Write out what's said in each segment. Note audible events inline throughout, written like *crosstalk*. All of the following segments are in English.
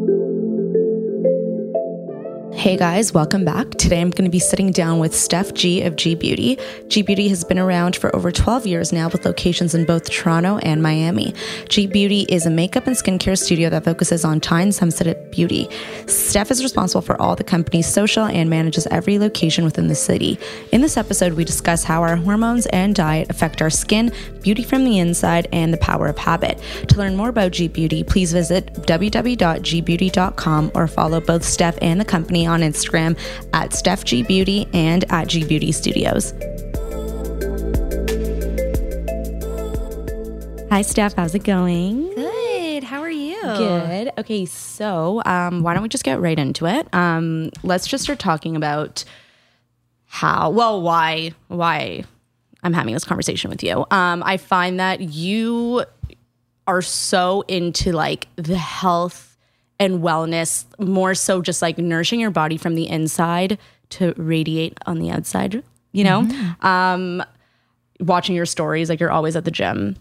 thank you. Hey guys, welcome back. Today I'm going to be sitting down with Steph G of G Beauty. G Beauty has been around for over 12 years now with locations in both Toronto and Miami. G Beauty is a makeup and skincare studio that focuses on time sensitive beauty. Steph is responsible for all the company's social and manages every location within the city. In this episode, we discuss how our hormones and diet affect our skin, beauty from the inside, and the power of habit. To learn more about G Beauty, please visit www.gbeauty.com or follow both Steph and the company on Instagram at Steph G Beauty and at G Beauty Studios. Hi, Steph. How's it going? Good. How are you? Good. Okay, so um, why don't we just get right into it? Um, let's just start talking about how, well, why, why I'm having this conversation with you. Um, I find that you are so into like the health and wellness, more so just like nourishing your body from the inside to radiate on the outside, you know? Um, watching your stories, like you're always at the gym.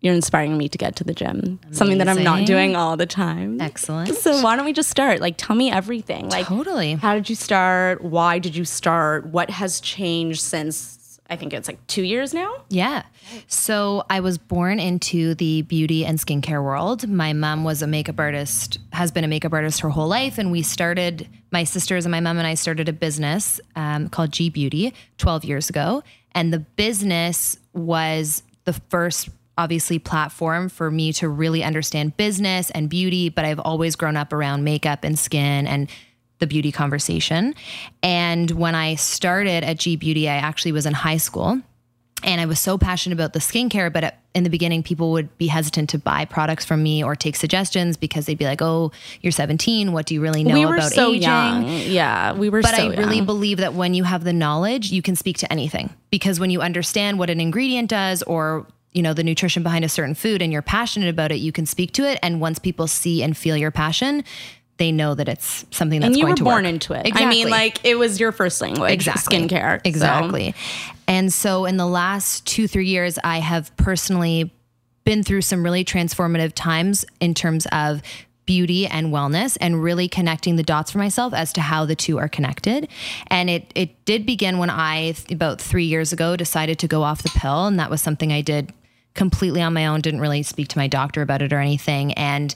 You're inspiring me to get to the gym. Something that I'm not doing all the time. Excellent. So why don't we just start? Like tell me everything. Like Totally. how did you start? Why did you start? What has changed since I think it's like 2 years now? Yeah. So I was born into the beauty and skincare world. My mom was a makeup artist, has been a makeup artist her whole life. And we started, my sisters and my mom and I started a business um, called G Beauty 12 years ago. And the business was the first, obviously, platform for me to really understand business and beauty. But I've always grown up around makeup and skin and the beauty conversation. And when I started at G Beauty, I actually was in high school and I was so passionate about the skincare, but in the beginning, people would be hesitant to buy products from me or take suggestions because they'd be like, "Oh, you're 17. What do you really know we were about so aging?" young. Yeah, we were But so I really believe that when you have the knowledge, you can speak to anything because when you understand what an ingredient does or you know the nutrition behind a certain food and you're passionate about it, you can speak to it. And once people see and feel your passion, they know that it's something that's and you going were to born work. into it. I mean, like it was your first language, exactly skincare. So- exactly and so in the last two three years i have personally been through some really transformative times in terms of beauty and wellness and really connecting the dots for myself as to how the two are connected and it it did begin when i about 3 years ago decided to go off the pill and that was something i did completely on my own didn't really speak to my doctor about it or anything and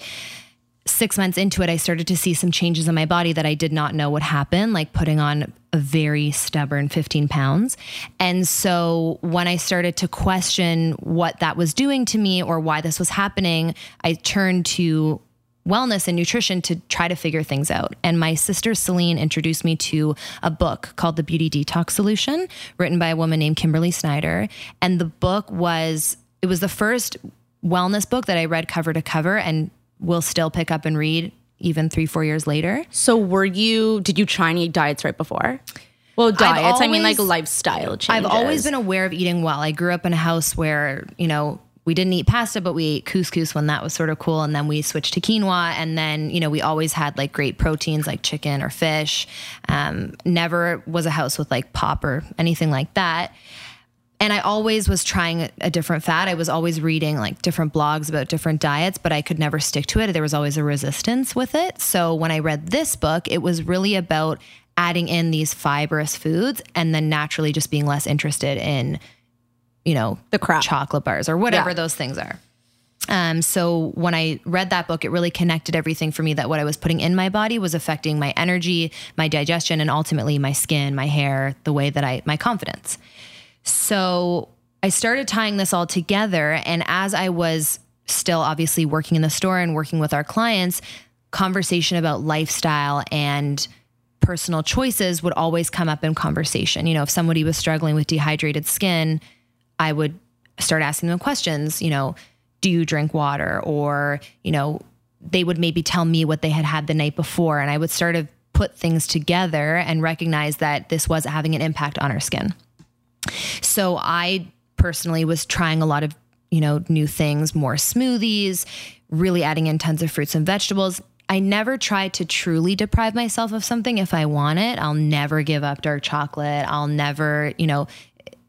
six months into it, I started to see some changes in my body that I did not know would happen, like putting on a very stubborn 15 pounds. And so when I started to question what that was doing to me or why this was happening, I turned to wellness and nutrition to try to figure things out. And my sister Celine introduced me to a book called The Beauty Detox Solution, written by a woman named Kimberly Snyder. And the book was, it was the first wellness book that I read cover to cover and will still pick up and read even three, four years later. So were you? Did you try any diets right before? Well, diets. I mean, like lifestyle changes. I've always been aware of eating well. I grew up in a house where, you know, we didn't eat pasta, but we ate couscous when that was sort of cool. And then we switched to quinoa. And then, you know, we always had like great proteins like chicken or fish. Um, never was a house with like pop or anything like that. And I always was trying a different fat. I was always reading like different blogs about different diets, but I could never stick to it. There was always a resistance with it. So when I read this book, it was really about adding in these fibrous foods and then naturally just being less interested in, you know, The crap. chocolate bars or whatever Yeah. those things are. Um, so when I read that book, it really connected everything for me that what I was putting in my body was affecting my energy, my digestion, and ultimately my skin, my hair, the way that I, my confidence. So I started tying this all together. And as I was still obviously working in the store and working with our clients, conversation about lifestyle and personal choices would always come up in conversation. You know, if somebody was struggling with dehydrated skin, I would start asking them questions, you know, do you drink water? Or, you know, they would maybe tell me what they had had the night before. And I would sort of put things together and recognize that this was having an impact on our skin. So I personally was trying a lot of, you know, new things, more smoothies, really adding in tons of fruits and vegetables. I never try to truly deprive myself of something if I want it. I'll never give up dark chocolate. I'll never, you know,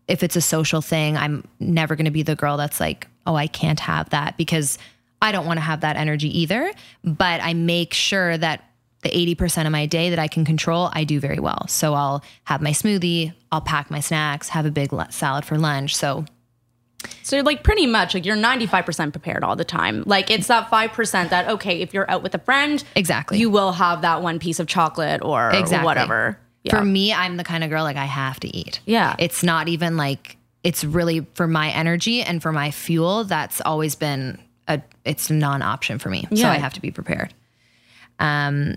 if it's a social thing, I'm never going to be the girl that's like, "Oh, I can't have that" because I don't want to have that energy either, but I make sure that the 80% of my day that I can control, I do very well. So I'll have my smoothie, I'll pack my snacks, have a big salad for lunch. So so like pretty much like you're 95% prepared all the time. Like it's that 5% that okay, if you're out with a friend, exactly. You will have that one piece of chocolate or exactly. whatever. Yeah. For me, I'm the kind of girl like I have to eat. Yeah. It's not even like it's really for my energy and for my fuel that's always been a it's non-option for me. Yeah. So I have to be prepared. Um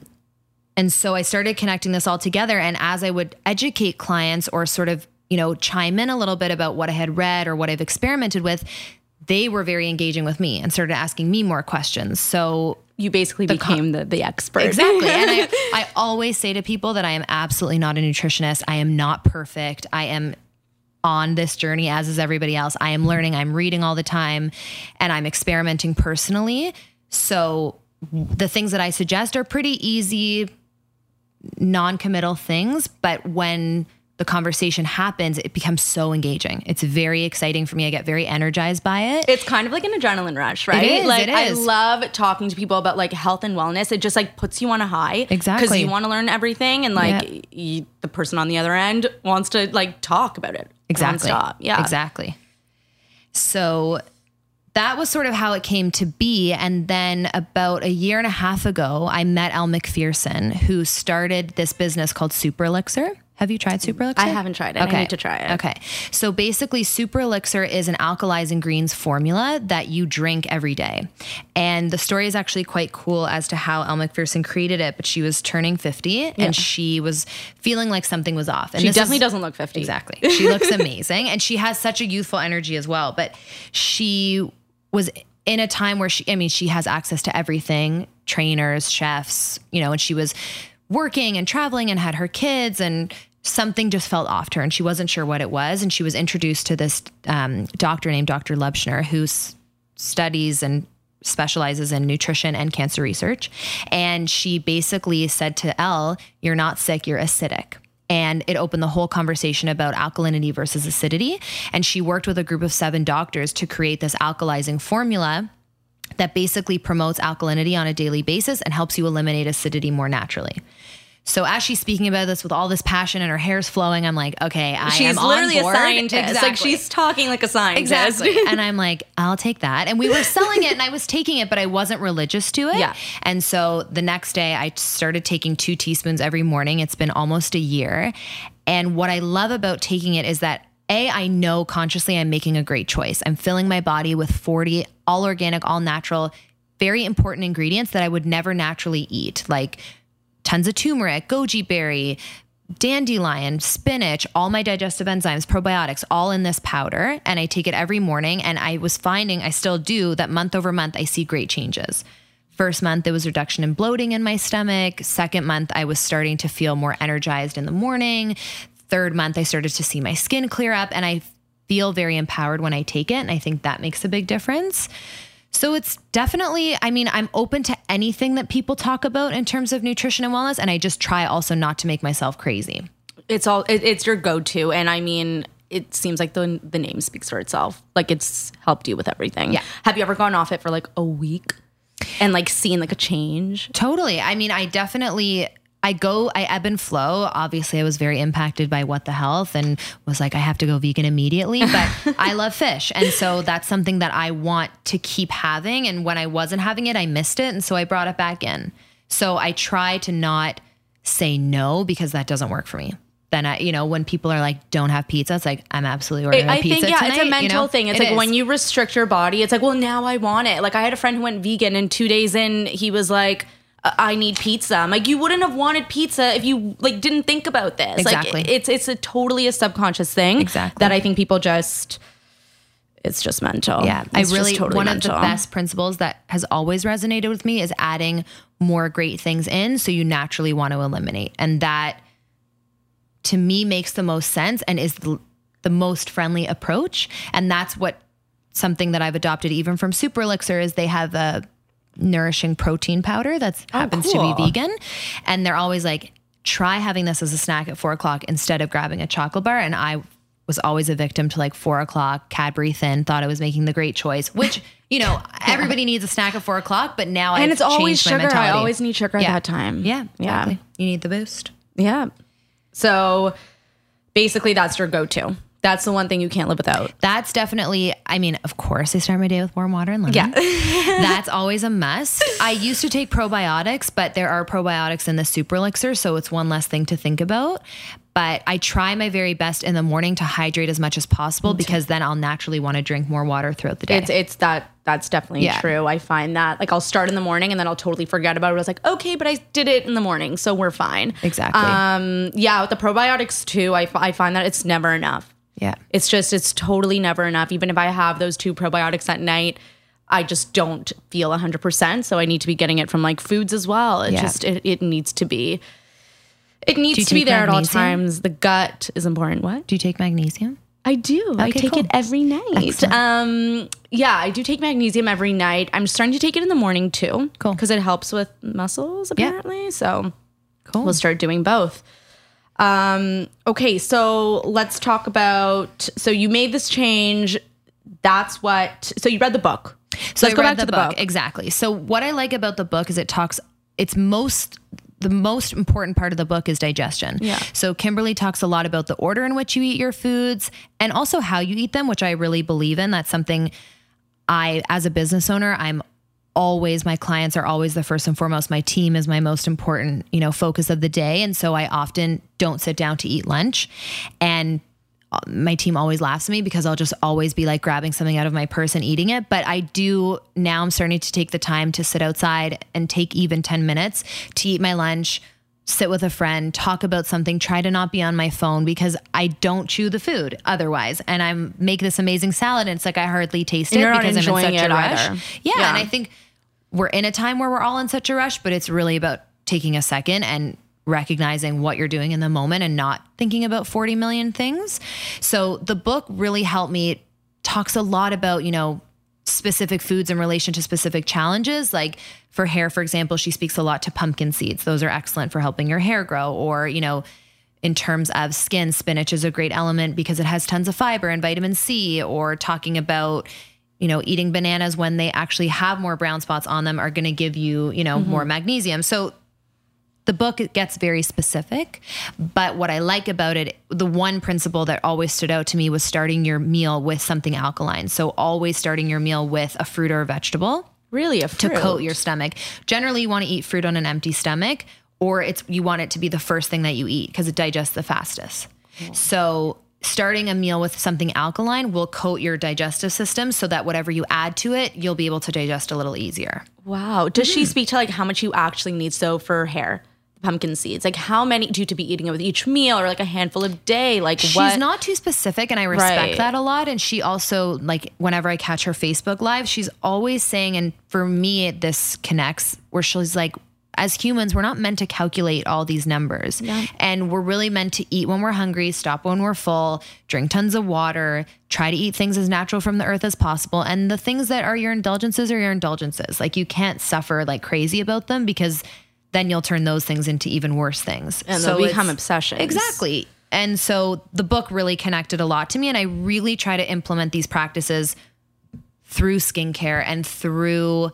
and so I started connecting this all together and as I would educate clients or sort of you know, chime in a little bit about what I had read or what I've experimented with, they were very engaging with me and started asking me more questions. So you basically the became com- the, the expert. Exactly. and I, *laughs* I always say to people that I am absolutely not a nutritionist. I am not perfect. I am on this journey as is everybody else. I am learning, I'm reading all the time, and I'm experimenting personally. So the things that I suggest are pretty easy, non committal things. But when the conversation happens, it becomes so engaging. It's very exciting for me. I get very energized by it. It's kind of like an adrenaline rush, right? It is, like it is. I love talking to people about like health and wellness. It just like puts you on a high. Exactly. Because you want to learn everything and like you, the person on the other end wants to like talk about it. Exactly. Nonstop. Yeah. Exactly. So that was sort of how it came to be. And then about a year and a half ago, I met Elle Macpherson, who started this business called Super Elixir. Have you tried Super Elixir? I haven't tried it. Okay. I need to try it. Okay. So basically, Super Elixir is an alkalizing greens formula that you drink every day. And the story is actually quite cool as to how Elle Macpherson created it, but she was turning 50 yeah. and she was feeling like something was off. And she definitely is, doesn't look 50. Exactly. She looks *laughs* amazing and she has such a youthful energy as well. But she was in a time where she, I mean, she has access to everything trainers, chefs, you know, and she was working and traveling and had her kids and something just felt off to her and she wasn't sure what it was. And she was introduced to this um, doctor named Dr. Laubscher, who studies and specializes in nutrition and cancer research. And she basically said to Elle, You're not sick, you're acidic. And it opened the whole conversation about alkalinity versus acidity. And she worked with a group of seven doctors to create this alkalizing formula that basically promotes alkalinity on a daily basis and helps you eliminate acidity more naturally. So as she's speaking about this with all this passion and her hair's flowing, I'm like, okay, I she's am literally a scientist. Exactly. Like she's talking like a scientist. Exactly. *laughs* and I'm like, I'll take that. And we were selling it and I was taking it, but I wasn't religious to it. Yeah. And so the next day I started taking two teaspoons every morning. It's been almost a year. And what I love about taking it is that a, I know consciously I'm making a great choice. I'm filling my body with 40 all organic, all natural, very important ingredients that I would never naturally eat, like tons of turmeric, goji berry, dandelion, spinach, all my digestive enzymes, probiotics, all in this powder. And I take it every morning. And I was finding, I still do, that month over month, I see great changes. First month, there was reduction in bloating in my stomach. Second month, I was starting to feel more energized in the morning. Third month, I started to see my skin clear up. And I feel very empowered when I take it. And I think that makes a big difference. So it's definitely, I mean, I'm open to anything that people talk about in terms of nutrition and wellness. And I just try also not to make myself crazy. It's all, it, it's your go to. And I mean, it seems like the, the name speaks for itself. Like it's helped you with everything. Yeah. Have you ever gone off it for like a week? and like seen like a change. Totally. I mean, I definitely I go, I ebb and flow. Obviously, I was very impacted by what the health and was like, I have to go vegan immediately. But *laughs* I love fish. And so that's something that I want to keep having. And when I wasn't having it, I missed it. And so I brought it back in. So I try to not say no because that doesn't work for me. Then I, you know, when people are like, "Don't have pizza," it's like I'm absolutely ordering I pizza think yeah, tonight, it's a mental you know? thing. It's it like is. when you restrict your body, it's like, well, now I want it. Like I had a friend who went vegan, and two days in, he was like, I need pizza. I'm like, you wouldn't have wanted pizza if you like didn't think about this. Exactly. Like it's it's a totally a subconscious thing. Exactly. That I think people just it's just mental. Yeah. It's I really totally one mental. of the best principles that has always resonated with me is adding more great things in so you naturally want to eliminate. And that to me makes the most sense and is the, the most friendly approach. And that's what something that I've adopted even from Super Elixir is they have a nourishing protein powder that oh, happens Oh, cool. to be vegan. And they're always like, try having this as a snack at four o'clock instead of grabbing a chocolate bar. And I was always a victim to like four o'clock Cadbury Thin. Thought I was making the great choice, which you know *laughs* everybody needs a snack at four o'clock. But now and I've it's always sugar. I always need sugar Yeah. at that time. yeah, Yeah. exactly. You need the boost. Yeah. So basically, that's your go to. That's the one thing you can't live without. That's definitely, I mean, of course, I start my day with warm water and lemon. Yeah. *laughs* That's always a must. I used to take probiotics, but there are probiotics in the super elixir, so it's one less thing to think about. But I try my very best in the morning to hydrate as much as possible because then I'll naturally want to drink more water throughout the day. It's it's that that's definitely Yeah. true. I find that like I'll start in the morning and then I'll totally forget about it. I was like, okay, but I did it in the morning, so we're fine. Exactly. Um, yeah, with the probiotics too, I, f- I find that it's never enough. Yeah. It's just it's totally never enough. Even if I have those two probiotics at night, I just don't feel 100%. So I need to be getting it from like foods as well. It Yeah. just it, it needs to be it needs to be there at all times. The gut is important. What? Do you take magnesium? I do. I take cool. it every night. Excellent. Um, yeah, I do take magnesium every night. I'm starting to take it in the morning too. Cool. Because it helps with muscles apparently. So Cool. we'll start doing both. Um, okay, so let's talk about so you made this change. That's what so you read the book. So let's I go read back to the book. Exactly. So what I like about the book is it talks it's most the most important part of the book is digestion. Yeah. So Kimberly talks a lot about the order in which you eat your foods and also how you eat them, which I really believe in. That's something I as a business owner, I'm always my clients are always the first and foremost. My team is my most important, you know, focus of the day, and so I often don't sit down to eat lunch and uh, my team always laughs at me because I'll just always be like grabbing something out of my purse and eating it. But I do now, I'm starting to take the time to sit outside and take even 10 minutes to eat my lunch, sit with a friend, talk about something, try to not be on my phone because I don't chew the food otherwise. And I'm make this amazing salad and it's like I hardly taste And it because I'm in such a rush. Yeah, Yeah. And I think we're in a time where we're all in such a rush, but it's really about taking a second and recognizing what you're doing in the moment and not thinking about 40 million things. So the book really helped me. It talks a lot about, you know, specific foods in relation to specific challenges. Like for hair, for example, she speaks a lot to pumpkin seeds. Those are excellent for helping your hair grow. Or, you know, in terms of skin, spinach is a great element because it has tons of fiber and vitamin C, or talking about, you know, eating bananas when they actually have more brown spots on them are going to give you, you know, more mm-hmm. magnesium. So the book it gets very specific, but what I like about it, the one principle that always stood out to me was starting your meal with something alkaline. So always starting your meal with a fruit or a vegetable Really a to coat your stomach. Generally, you want to eat fruit on an empty stomach, or it's you want it to be the first thing that you eat because it digests the fastest. So starting a meal with something alkaline will coat your digestive system so that whatever you add to it, you'll be able to digest a little easier. Wow. Does Mm-hmm. she speak to like how much you actually need so for hair? Pumpkin seeds. Like how many do you to be eating it with each meal or like a handful a day? Like She's what? not too specific, and I respect Right. that a lot. And she also, like, whenever I catch her Facebook live, she's always saying, and for me, this connects where she's like, as humans, we're not meant to calculate all these numbers. And we're really meant to eat when we're hungry, stop when we're full, drink tons of water, try to eat things as natural from the earth as possible. And the things that are your indulgences are your indulgences. Like, you can't suffer like crazy about them because then you'll turn those things into even worse things. and they'll become obsessions. Exactly. And so the book really connected a lot to me. And I really try to implement these practices through skincare and through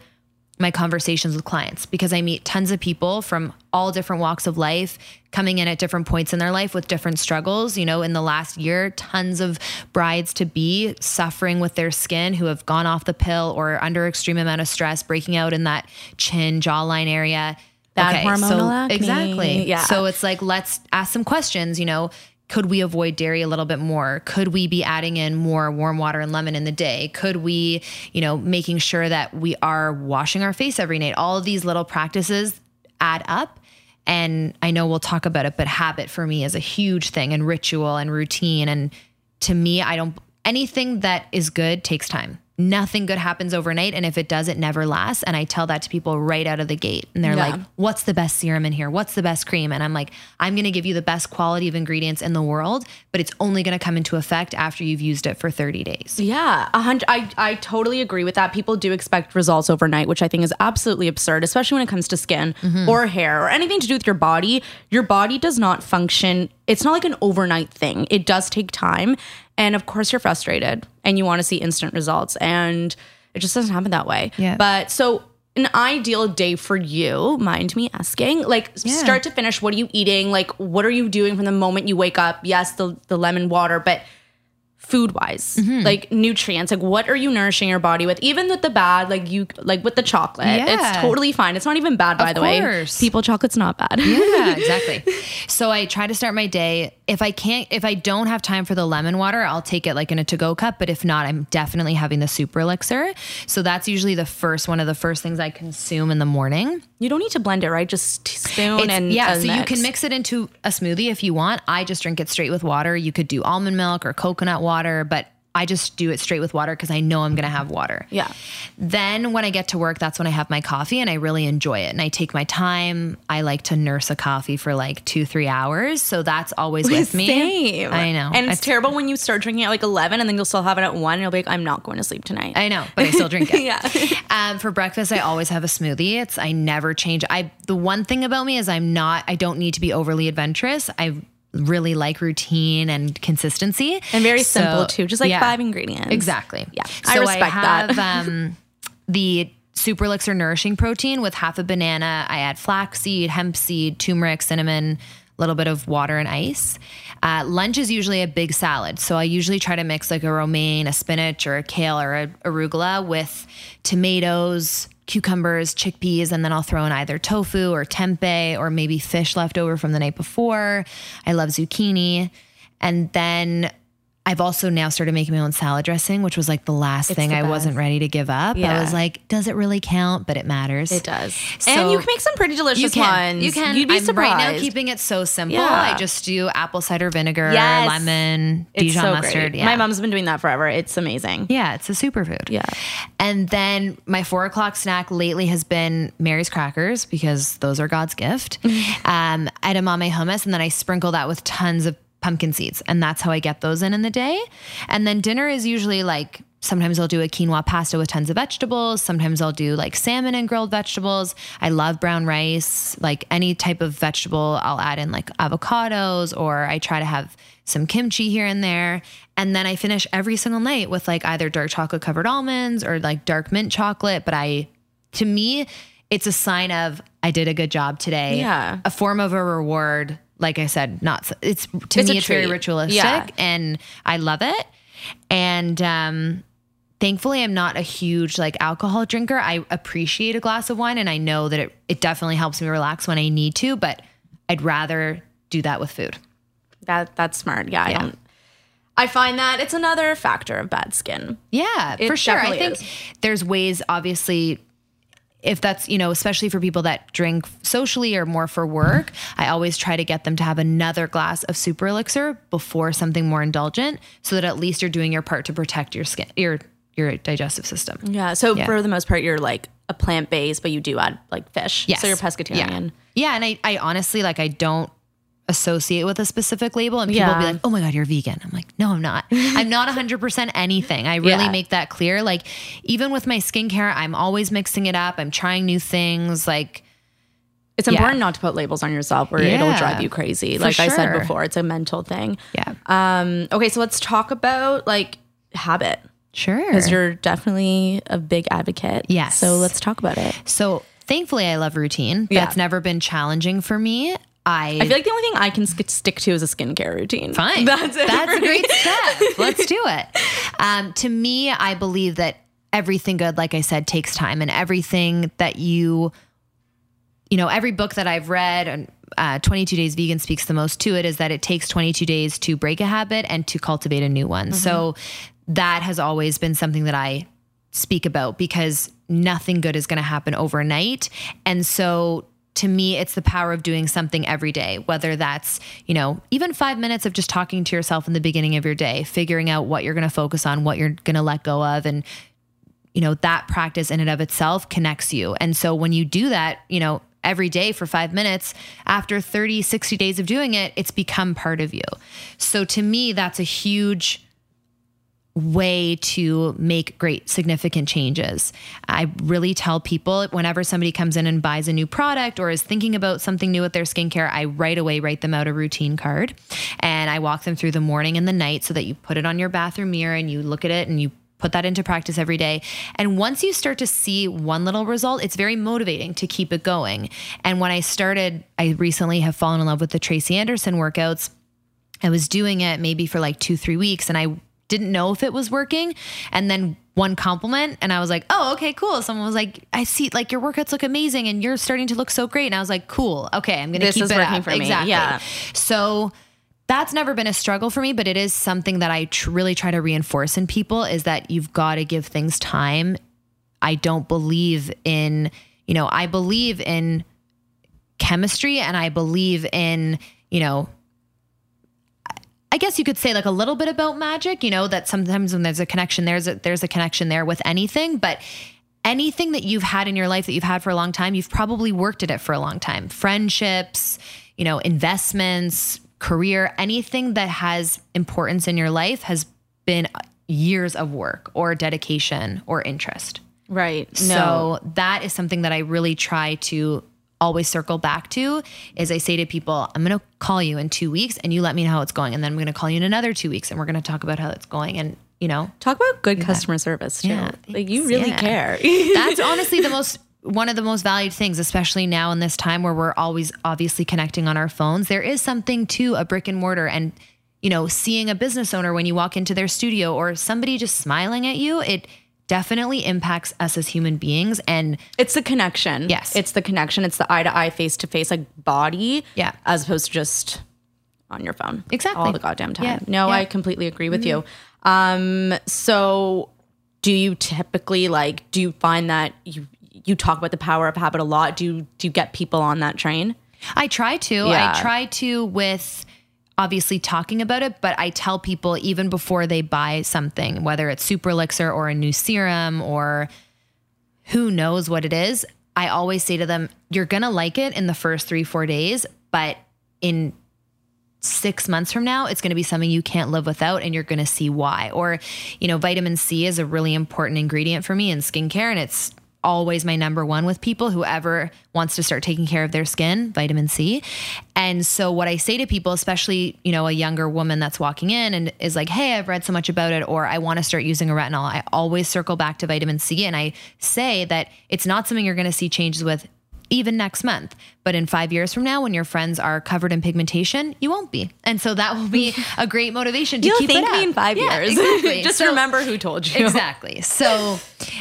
my conversations with clients because I meet tons of people from all different walks of life coming in at different points in their life with different struggles. You know, in the last year, tons of brides to be suffering with their skin who have gone off the pill or under extreme amount of stress, breaking out in that chin, jawline area. Bad hormonal acne. Exactly. Yeah. So it's like, let's ask some questions, you know. Could we avoid dairy a little bit more? Could we be adding in more warm water and lemon in the day? Could we, you know, making sure that we are washing our face every night? All of these little practices add up. And I know we'll talk about it, but habit for me is a huge thing and ritual and routine. And to me, I don't, anything that is good takes time. Nothing good happens overnight. And if it does, it never lasts. And I tell that to people right out of the gate. And they're Yeah. like, what's the best serum in here? What's the best cream? And I'm like, I'm going to give you the best quality of ingredients in the world, but it's only going to come into effect after you've used it for 30 days. Yeah, a hundred. I I totally agree with that. People do expect results overnight, which I think is absolutely absurd, especially when it comes to skin Mm-hmm. or hair or anything to do with your body. Your body does not function it's not like an overnight thing. It does take time. And of course, you're frustrated and you want to see instant results. And it just doesn't happen that way. Yeah. But so, an ideal day for you, mind me asking, like start to finish, what are you eating? Like, what are you doing from the moment you wake up? Yes, the, the lemon water, but food wise, Mm-hmm. like nutrients, like what are you nourishing your body with? Even with the bad, like you, like with the chocolate, Yeah. it's totally fine. It's not even bad, by Of the way. People, chocolate's not bad. yeah, *laughs* exactly. So I try to start my day. If I can't, if I don't have time for the lemon water, I'll take it like in a to go cup. But if not, I'm definitely having the super elixir. So that's usually the first one of the first things I consume in the morning. You don't need to blend it, right? Just spoon It's- and yeah, and so you can mix it into a smoothie if you want. I just drink it straight with water. You could do almond milk or coconut water, but I just do it straight with water because I know I'm going to have water. Yeah. Then when I get to work, that's when I have my coffee and I really enjoy it. And I take my time. I like to nurse a coffee for like two, three hours. So that's always with me. I know. And it's I- terrible when you start drinking at like 11 and then you'll still have it at 1 and you'll be like, I'm not going to sleep tonight. I know, but I still drink *laughs* it. Yeah. Um, for breakfast, I always have a smoothie. It's I never change. I the one thing about me is I'm not. I don't need to be overly adventurous. I really like routine and consistency, and very So, simple too, just like yeah. five ingredients. Exactly. Yeah. I respect that. have, *laughs* Um, the super elixir nourishing protein with half a banana. I add flaxseed, hemp seed, turmeric, cinnamon, little bit of water and ice. Uh, lunch is usually a big salad. So I usually try to mix like a romaine, a spinach, or a kale or a arugula with tomatoes, cucumbers, chickpeas, and then I'll throw in either tofu or tempeh or maybe fish left over from the night before. I love zucchini. And then I've also now started making my own salad dressing, which was like the last thing the I wasn't ready to give up. Yeah. I was like, does it really count? But it matters. It does. So- and you can make some pretty delicious You can. ones. You can. You'd be I'm surprised. right now keeping it so simple. Yeah. I just do apple cider vinegar, Yes. lemon, it's Dijon so mustard. Yeah. My mom's been doing that forever. It's amazing. Yeah, it's a superfood. Yeah. And then my four o'clock snack lately has been Mary's crackers because those are God's gift. *laughs* um, edamame hummus, and then I sprinkle that with tons of pumpkin seeds, and that's how I get those in in the day. And then dinner is usually like sometimes I'll do a quinoa pasta with tons of vegetables. Sometimes I'll do like salmon and grilled vegetables. I love brown rice, like any type of vegetable. I'll add in like avocados, or I try to have some kimchi here and there. And then I finish every single night with like either dark chocolate covered almonds or like dark mint chocolate. But I, to me, it's a sign of I did a good job today. Yeah. A form of a reward. Like I said, not it's to It's me it's very ritualistic Yeah. and I love it. And um thankfully I'm not a huge like alcohol drinker. I appreciate a glass of wine and I know that it, it definitely helps me relax when I need to, but I'd rather do that with food. That that's smart. Yeah, I don't. I find that it's another factor of bad skin. Yeah, It for sure. I think is. there's ways, obviously, if that's, you know, especially for people that drink socially or more for work, I always try to get them to have another glass of super elixir before something more indulgent so that at least you're doing your part to protect your skin, your, your digestive system. Yeah. So Yeah. for the most part, you're like a plant based, but you do add like fish. Yes. So you're pescatarian. Yeah. Yeah. And I, I honestly, like, I don't associate with a specific label and people will be like, oh my God, you're vegan. I'm like, no, I'm not. *laughs* I'm not 100% anything. I really Yeah. make that clear. Like, even with my skincare, I'm always mixing it up. I'm trying new things. Like, It's Yeah. important not to put labels on yourself where it'll drive you crazy. Like I said before, it's a mental thing. yeah, Um, okay, so let's talk about like habit sure. because you're definitely a big advocate. Yes. So let's talk about it. So, thankfully, I love routine. Yeah. That's never been challenging for me. I, I feel like the only thing I can sk- stick to is a skincare routine. Fine. *laughs* That's it. That's a great step. Let's do it. *laughs* Um, to me, I believe that everything good, like I said, takes time, and everything that you, you know, every book that I've read and. Uh, 22 Days Vegan speaks the most to it is that it takes 22 days to break a habit and to cultivate a new one. So that has always been something that I speak about because nothing good is going to happen overnight. And so to me, it's the power of doing something every day, whether that's, you know, even five minutes of just talking to yourself in the beginning of your day, figuring out what you're going to focus on, what you're going to let go of. And, you know, that practice in and of itself connects you. And so when you do that, you know, every day for five minutes, after 30, 60 days of doing it, it's become part of you. So to me, that's a huge way to make great significant changes. I really tell people whenever somebody comes in and buys a new product or is thinking about something new with their skincare, I right away write them out a routine card and I walk them through the morning and the night so that you put it on your bathroom mirror and you look at it and you put that into practice every day. And once you start to see one little result, it's very motivating to keep it going. And when I started, I recently have fallen in love with the Tracy Anderson workouts. I was doing it maybe for like two, three weeks, and I didn't know if it was working. And then one compliment, and I was like, oh, okay, cool. Someone was like, I see, like, your workouts look amazing and you're starting to look so great. And I was like, cool. Okay, I'm going to This keep is it working up. for me. Exactly. Yeah. So, that's never been a struggle for me, but it is something that I tr- really try to reinforce in people is that you've got to give things time. I don't believe in, you know, I believe in chemistry and I believe in, you know, I guess you could say like a little bit about magic, you know, that sometimes when there's a connection, there's a there's a connection there with anything, but anything that you've had in your life that you've had for a long time, you've probably worked at it for a long time. Friendships, you know, investments, career, anything that has importance in your life has been years of work or dedication or interest. Right. So that is something that I really try to always circle back to is I say to people, I'm going to call you in 2 weeks and you let me know how it's going and then I'm going to call you in another 2 weeks and we're going to talk about how it's going and you know, Talk about good customer service too. Yeah, like you really Yeah. care. *laughs* *laughs* that's honestly the most one of the most valued things especially now in this time where we're always obviously connecting on our phones there is something to a brick and mortar and you know seeing a business owner when you walk into their studio or somebody just smiling at you it definitely impacts us as human beings and It's the connection. Yes. It's the connection. It's the eye to eye, face to face, like body. Yeah. As opposed to just on your phone. Exactly. All the goddamn time. Yeah. No, Yeah. I completely agree with you. Um, so do you typically like do you find that you you talk about the power of habit a lot? Do you do you get people on that train? I try to. Yeah. I try to with obviously talking about it, but I tell people even before they buy something, whether it's super elixir or a new serum or who knows what it is, I always say to them, you're going to like it in the first three, four days, but in six months from now, it's going to be something you can't live without and you're going to see why. Or, you know, vitamin C is a really important ingredient for me in skincare and it's always my number one with people whoever wants to start taking care of their skin vitamin c. And so what i say to people especially you know a younger woman that's walking in and is like hey i've read so much about it or i want to start using a retinol i always circle back to vitamin c and i say that it's not something you're going to see changes with even next month. But in five years from now, when your friends are covered in pigmentation, you won't be. And so that will be a great motivation to You'll keep thank it up. me in five Yeah, years. Exactly. *laughs* just So- remember who told you. Exactly. So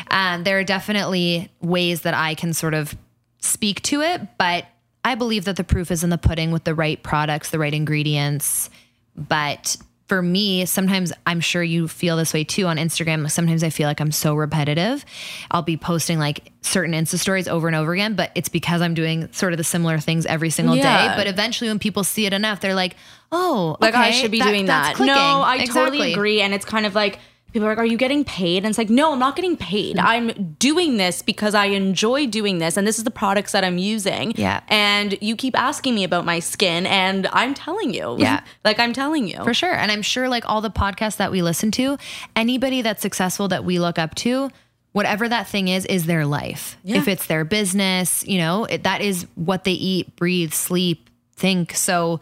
um, there are definitely ways that I can sort of speak to it, but I believe that the proof is in the pudding with the right products, the right ingredients. But for me, sometimes I'm sure you feel this way too on Instagram. Sometimes I feel like I'm so repetitive. I'll be posting like certain Insta stories over and over again, but it's because I'm doing sort of the similar things every single Yeah. day. But eventually, when people see it enough, they're like, oh, like I should be that- doing that. No, I Exactly. totally agree. And it's kind of like people are like, "Are you getting paid?" And it's like, "No, I'm not getting paid. Mm. I'm doing this because I enjoy doing this, and this is the products that I'm using." Yeah. And you keep asking me about my skin, and I'm telling you. Yeah. *laughs* like I'm telling you. For sure. And I'm sure like all the podcasts that we listen to, anybody that's successful that we look up to, whatever that thing is, is their life. Yeah. If it's their business, you know, it, that is what they eat, breathe, sleep, think. So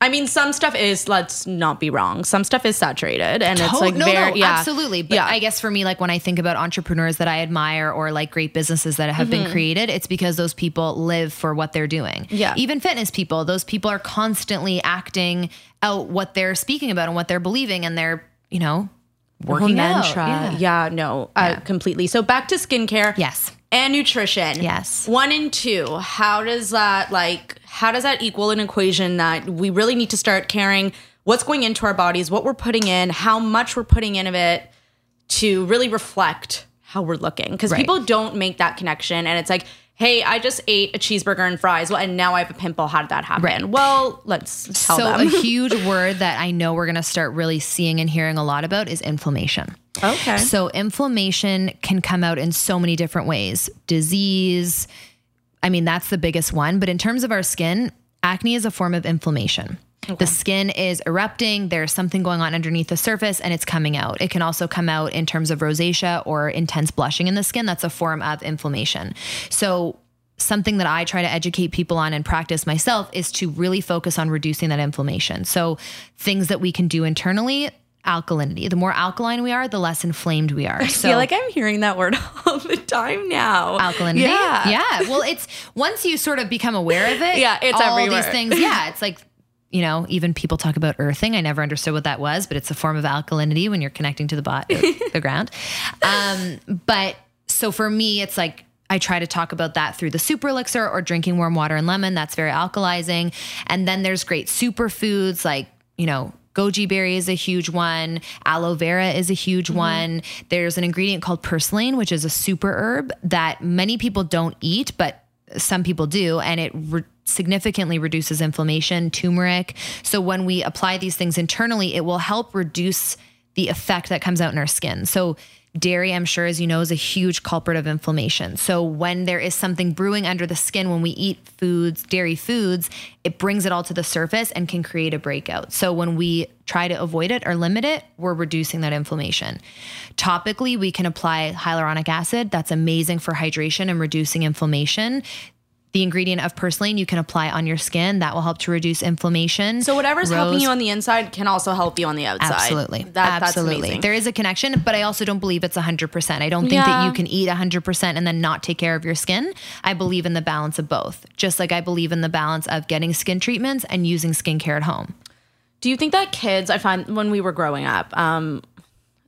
I mean, some stuff is. Let's not be wrong. Some stuff is saturated, and it's like no, very no, yeah, absolutely. But yeah. I guess for me, like when I think about entrepreneurs that I admire or like great businesses that have been created, it's because those people live for what they're doing. Yeah. Even fitness people, those people are constantly acting out what they're speaking about and what they're believing, and they're you know working out. mantra. Yeah. Yeah, no, uh, completely. So back to skincare. Yes. And nutrition. Yes. One and two. How does that like how does that equal an equation that we really need to start caring what's going into our bodies, what we're putting in, how much we're putting in of it to really reflect how we're looking. Because Right. people don't make that connection and it's like, hey, I just ate a cheeseburger and fries. Well, and now I have a pimple. How did that happen? Right. Well, let's tell so them. a *laughs* huge word that I know we're going to start really seeing and hearing a lot about is inflammation. Okay. So inflammation can come out in so many different ways. Disease, I mean that's the biggest one, but in terms of our skin, acne is a form of inflammation. The skin is erupting, there's something going on underneath the surface and it's coming out. It can also come out in terms of rosacea or intense blushing in the skin. That's a form of inflammation. So something that I try to educate people on and practice myself is to really focus on reducing that inflammation. So, things that we can do internally, alkalinity. The more alkaline we are, the less inflamed we are. So, *laughs* I feel like I'm hearing that word *laughs* all the time now. alkalinity. Yeah. Yeah. Well, it's once you sort of become aware of it, *laughs* Yeah, it's all everywhere. these things. Yeah. It's like, you know, even people talk about earthing. I never understood what that was, but it's a form of alkalinity when you're connecting to the bot, the ground. Um, but so for me, it's like I try to talk about that through the super elixir or drinking warm water and lemon. That's very alkalizing. And then there's great superfoods like, you know, goji berry is a huge one. Aloe vera is a huge mm-hmm. one. There's an ingredient called purslane, which is a super herb that many people don't eat, but some people do, and it re- significantly reduces inflammation, turmeric. So when we apply these things internally, it will help reduce the effect that comes out in our skin. So dairy, I'm sure, as you know, is a huge culprit of inflammation. So when there is something brewing under the skin, when we eat foods, dairy foods, it brings it all to the surface and can create a breakout. So when we try to avoid it or limit it, we're reducing that inflammation. Topically, we can apply hyaluronic acid. That's amazing for hydration and reducing inflammation. The ingredient of purslane you can apply on your skin. That will help to reduce inflammation. So whatever's helping you on the inside can also help you on the outside. Absolutely. That, Absolutely. There is a connection, but I also don't believe it's 100%. I don't think that you can eat 100% and then not take care of your skin. I believe in the balance of both, just like I believe in the balance of getting skin treatments and using skincare at home. Do you think that kids, I find when we were growing up, um,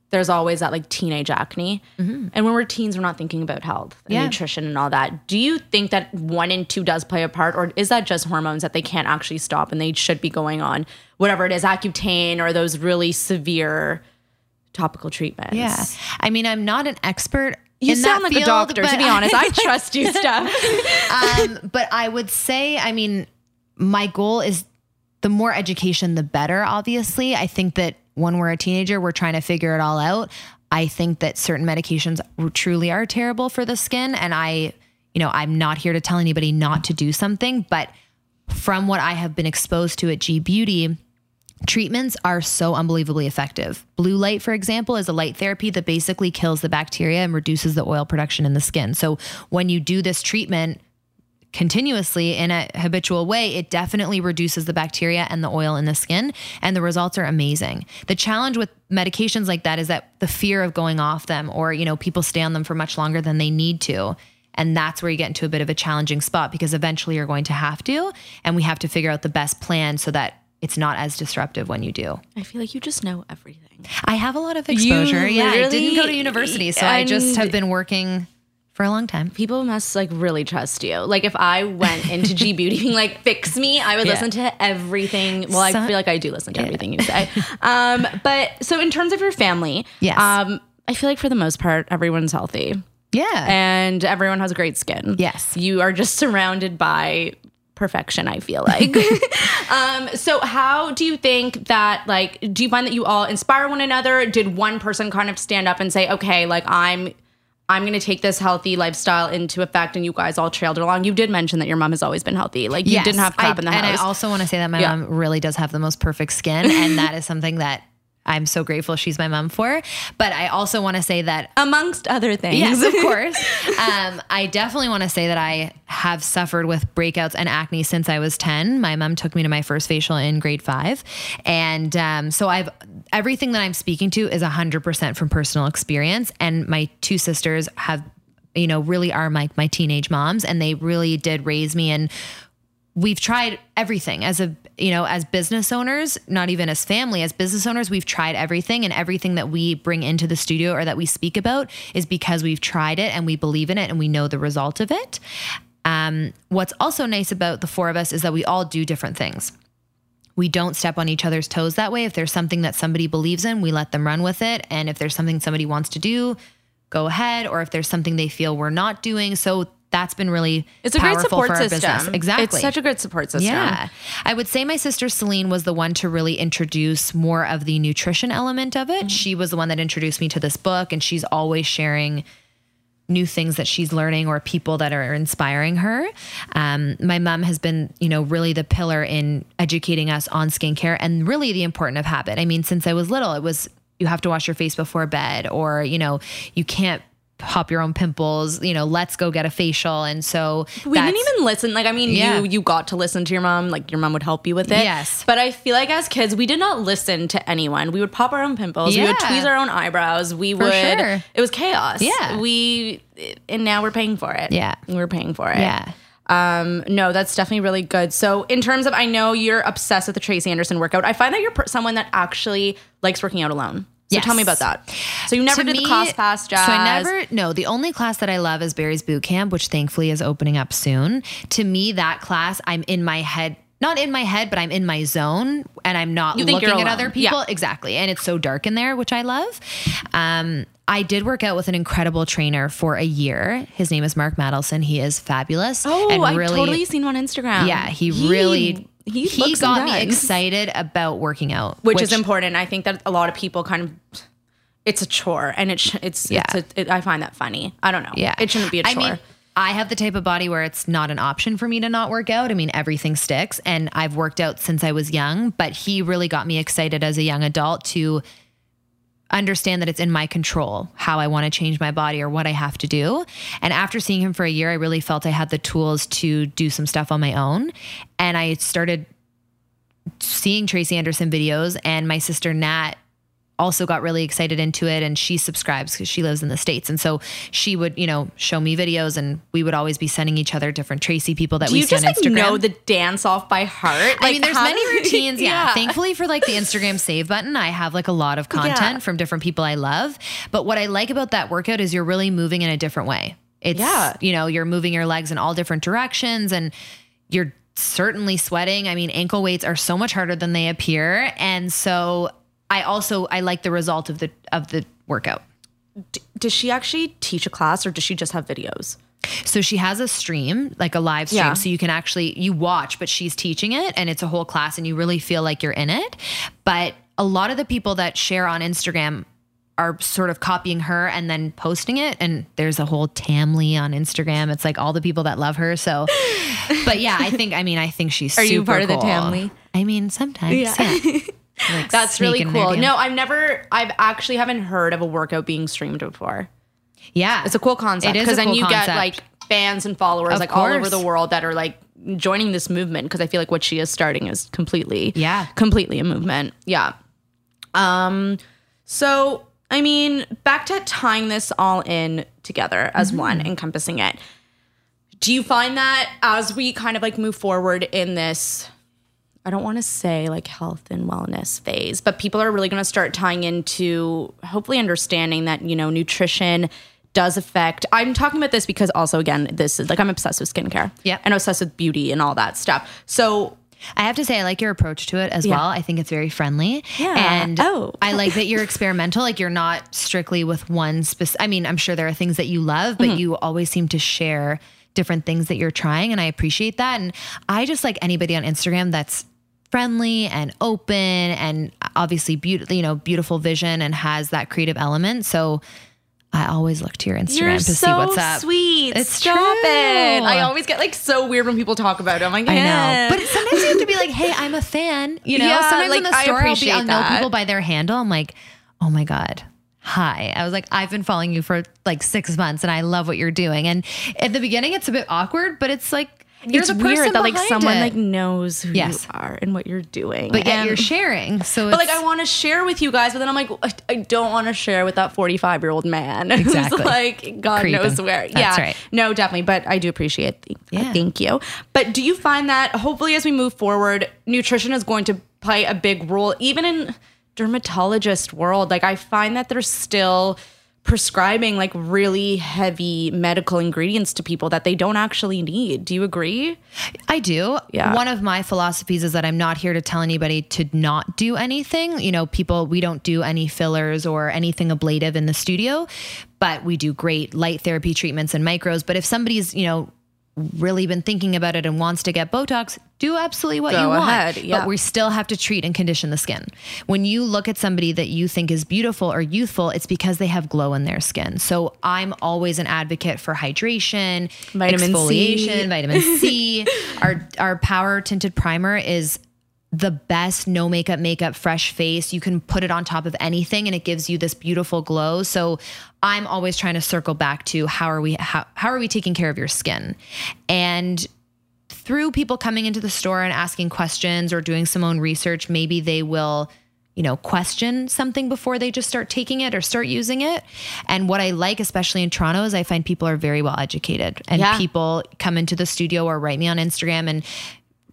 there's always that like teenage acne. And when we're teens, we're not thinking about health and Yeah. nutrition and all that. Do you think that one and two does play a part, or is that just hormones that they can't actually stop and they should be going on whatever it is, Accutane or those really severe topical treatments? Yeah. I mean, I'm not an expert. You in sound like field, a doctor, to be honest. I *laughs* trust you, Steph. *laughs* um, but I would say, I mean, my goal is the more education, the better, obviously. I think that when we're a teenager, we're trying to figure it all out. I think that certain medications truly are terrible for the skin. And I, you know, I'm not here to tell anybody not to do something, but from what I have been exposed to at G Beauty, treatments are so unbelievably effective. Blue light, for example, is a light therapy that basically kills the bacteria and reduces the oil production in the skin. So when you do this treatment, continuously in a habitual way, it definitely reduces the bacteria and the oil in the skin. And the results are amazing. The challenge with medications like that is that the fear of going off them or, you know, people stay on them for much longer than they need to. And that's where you get into a bit of a challenging spot because eventually you're going to have to. And we have to figure out the best plan so that it's not as disruptive when you do. I feel like you just know everything. I have a lot of exposure. yeah, I didn't go to university, so I just have been working for a long time. People must like really trust you. Like if I went into G Beauty being like, fix me, I would Yeah. listen to everything. Well, I feel like I do listen to everything you say. um, but so in terms of your family, Yes. um, I feel like for the most part, everyone's healthy Yeah. and everyone has great skin. Yes. You are just surrounded by perfection, I feel like. *laughs* um, so how do you think that like do you find that you all inspire one another? Did one person kind of stand up and say, okay, like I'm I'm gonna take this healthy lifestyle into effect and you guys all trailed along. You did mention that your mom has always been healthy. Like you Yes, didn't have crap I- in the house. and. I also want to say that my Yeah. mom really does have the most perfect skin, and that is something that I'm so grateful she's my mom for. But I also want to say that amongst other things. Yes, of *laughs* course. um, I definitely want to say that I have suffered with breakouts and acne since I was 10. My mom took me to my first facial in grade five. And um, so I've everything that I'm speaking to is 100% from personal experience. And my two sisters have, you know, really are my, my teenage moms, and they really did raise me. And we've tried everything as a you know as business owners not even as family as business owners we've tried everything and everything that we bring into the studio or that we speak about is because we've tried it and we believe in it and we know the result of it. Um, what's also nice about the four of us is that we all do different things. We don't step on each other's toes that way. If there's something that somebody believes in we let them run with it. And if there's something somebody wants to do go ahead. Or if there's something they feel we're not doing. So that's been really It's a great support system. business. Exactly. It's such a good support system. Yeah. I would say my sister Celine was the one to really introduce more of the nutrition element of it. She was the one that introduced me to this book, and she's always sharing new things that she's learning or people that are inspiring her. Um, my mom has been, you know, really the pillar in educating us on skincare and really the importance of habit. I mean, since I was little, it was you have to wash your face before bed or, you know, you can't pop your own pimples, you know, let's go get a facial. And so we didn't even listen. Like, I mean, Yeah. you you got to listen to your mom. Like, your mom would help you with it. Yes. But I feel like as kids, we did not listen to anyone. We would pop our own pimples. We would Yeah. tweeze our own eyebrows. We would. sure. It was chaos. Yeah. We and now we're paying for it. Yeah. We're paying for it. Yeah. Um, no, that's definitely really good. So, in terms of, I know you're obsessed with the Tracy Anderson workout. I find that you're someone that actually likes working out alone. So Yes. tell me about that. So you never To did me- the class pass, Jazz. So I never no, the only class that I love is Barry's Boot Camp, which thankfully is opening up soon. To me, that class, I'm in my head. Not in my head, but I'm in my zone and I'm not looking at other people. Yeah. Exactly. And it's so dark in there, which I love. Um, I did work out with an incredible trainer for a year. His name is Mark Madelson. He is fabulous. Oh, really, totally seen him on Instagram. Yeah, he, really he, he, got me excited about working out, which, is important. I think that a lot of people kind of it's a chore, and it sh- it's Yeah. it's a, it, I find that funny. I don't know. Yeah. it shouldn't be a chore. I mean, I have the type of body where it's not an option for me to not work out. I mean, everything sticks and I've worked out since I was young, but he really got me excited as a young adult to understand that it's in my control how I want to change my body or what I have to do. And after seeing him for a year, I really felt I had the tools to do some stuff on my own. And I started seeing Tracy Anderson videos and my sister Nat also got really excited into it and she subscribes because she lives in the states and so she would you know show me videos and we would always be sending each other different tracy people that Do we you see just on like instagram know the dance off by heart? I mean, there's many routines. Yeah. Thankfully for like the *laughs* Instagram save button, I have like a lot of content Yeah. from different people I love. But what I like about that workout is you're really moving in a different way. It's, Yeah. you know, you're moving your legs in all different directions and you're certainly sweating. I mean, ankle weights are so much harder than they appear. And so I also, I like the result of the, of the workout. Does she actually teach a class, or does she just have videos? So she has a stream, like a live stream. Yeah. So you can actually you watch, but she's teaching it and it's a whole class and you really feel like you're in it. But a lot of the people that share on Instagram are sort of copying her and then posting it. And there's a whole Tamley on Instagram. It's like all the people that love her. So but yeah, I think I mean I think she's *laughs* Are you part of the cool. Tamley? I mean sometimes, yeah. *laughs* Like That's really cool. No, I've never, I've actually haven't heard of a workout being streamed before. Yeah. It's a cool concept It is because a then cool you get like fans and followers Of like all over the world that are like joining this movement because I feel like what she is starting is completely Yeah. completely a movement. Yeah. Um so I mean back to tying this all in together as Mm-hmm. one encompassing it. Do you find that as we kind of like move forward in this I don't want to say like health and wellness phase, but people are really going to start tying into hopefully understanding that, you know, nutrition does affect. I'm talking about this because also, again, this is like I'm obsessed with skincare. Yep. And obsessed with beauty and all that stuff. So, I have to say, I like your approach to it as well. I think it's very friendly. Yeah. And Oh. I like that you're experimental. Like you're not strictly with one specific. I mean, I'm sure there are things that you love, but mm-hmm. you always seem to share different things that you're trying. And I appreciate that. And I just like anybody on Instagram that's friendly and open and obviously beautiful, you know, beautiful vision and has that creative element. So I always look to your Instagram you're to so see what's up. sweet. It's Stop true. it. I always get like so weird when people talk about it. I'm like, I know. But sometimes you have to be like, hey, I'm a fan. You know, Yeah, sometimes like, in the I store, I'll, be, I'll know people by their handle. I'm like, oh my God. Hi. I was like, I've been following you for like six months and I love what you're doing. And at the beginning, it's a bit awkward, but it's like, you're it's the person weird that like someone it. like knows who Yes. you are and what you're doing. but yet And- you're sharing. So But like I want to share with you guys, but then I'm like, I- don't want to share with that 45 year old man Exactly. who's like God Creeping. knows where. That's yeah, right. No, definitely. But I do appreciate. The, uh, Yeah. Thank you. But do you find that hopefully as we move forward, nutrition is going to play a big role, even in dermatologist world? Like I find that there's still prescribing like really heavy medical ingredients to people that they don't actually need. Do you agree? I do. Yeah. One of my philosophies is that I'm not here to tell anybody to not do anything. You know, people, we don't do any fillers or anything ablative in the studio, but we do great light therapy treatments and micros. But if somebody's, you know, really been thinking about it and wants to get Botox, do absolutely what Go you want. ahead, yeah. But we still have to treat and condition the skin. When you look at somebody that you think is beautiful or youthful, it's because they have glow in their skin. So I'm always an advocate for hydration, Vitamin C. exfoliation, vitamin C. *laughs* our our power tinted primer is the best no makeup makeup fresh face. You can put it on top of anything and it gives you this beautiful glow. So i'm always trying to circle back to how are we how, how are we taking care of your skin? And through people coming into the store and asking questions or doing some own research maybe they will you know question something before they just start taking it or start using it. And what i like especially in toronto is i find people are very well educated and Yeah. people come into the studio or write me on instagram and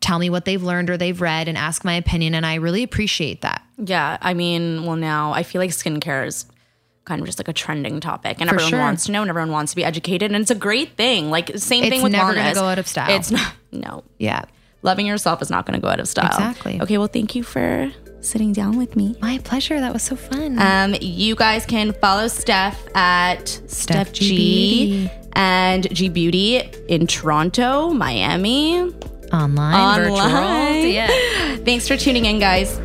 tell me what they've learned or they've read and ask my opinion and i really appreciate that Yeah, I mean, well, now I feel like skincare is kind of just like a trending topic, and everyone sure. wants to know, and everyone wants to be educated, and it's a great thing. Like same It's thing with never gonna go out of style. It's not. No, yeah loving yourself is not going to go out of style. Exactly. Okay, well, thank you for sitting down with me. my pleasure that was so fun Um, you guys can follow Steph at Steph G G and G Beauty in Toronto, Miami. Online, virtual. Yeah. Thanks for tuning in, guys.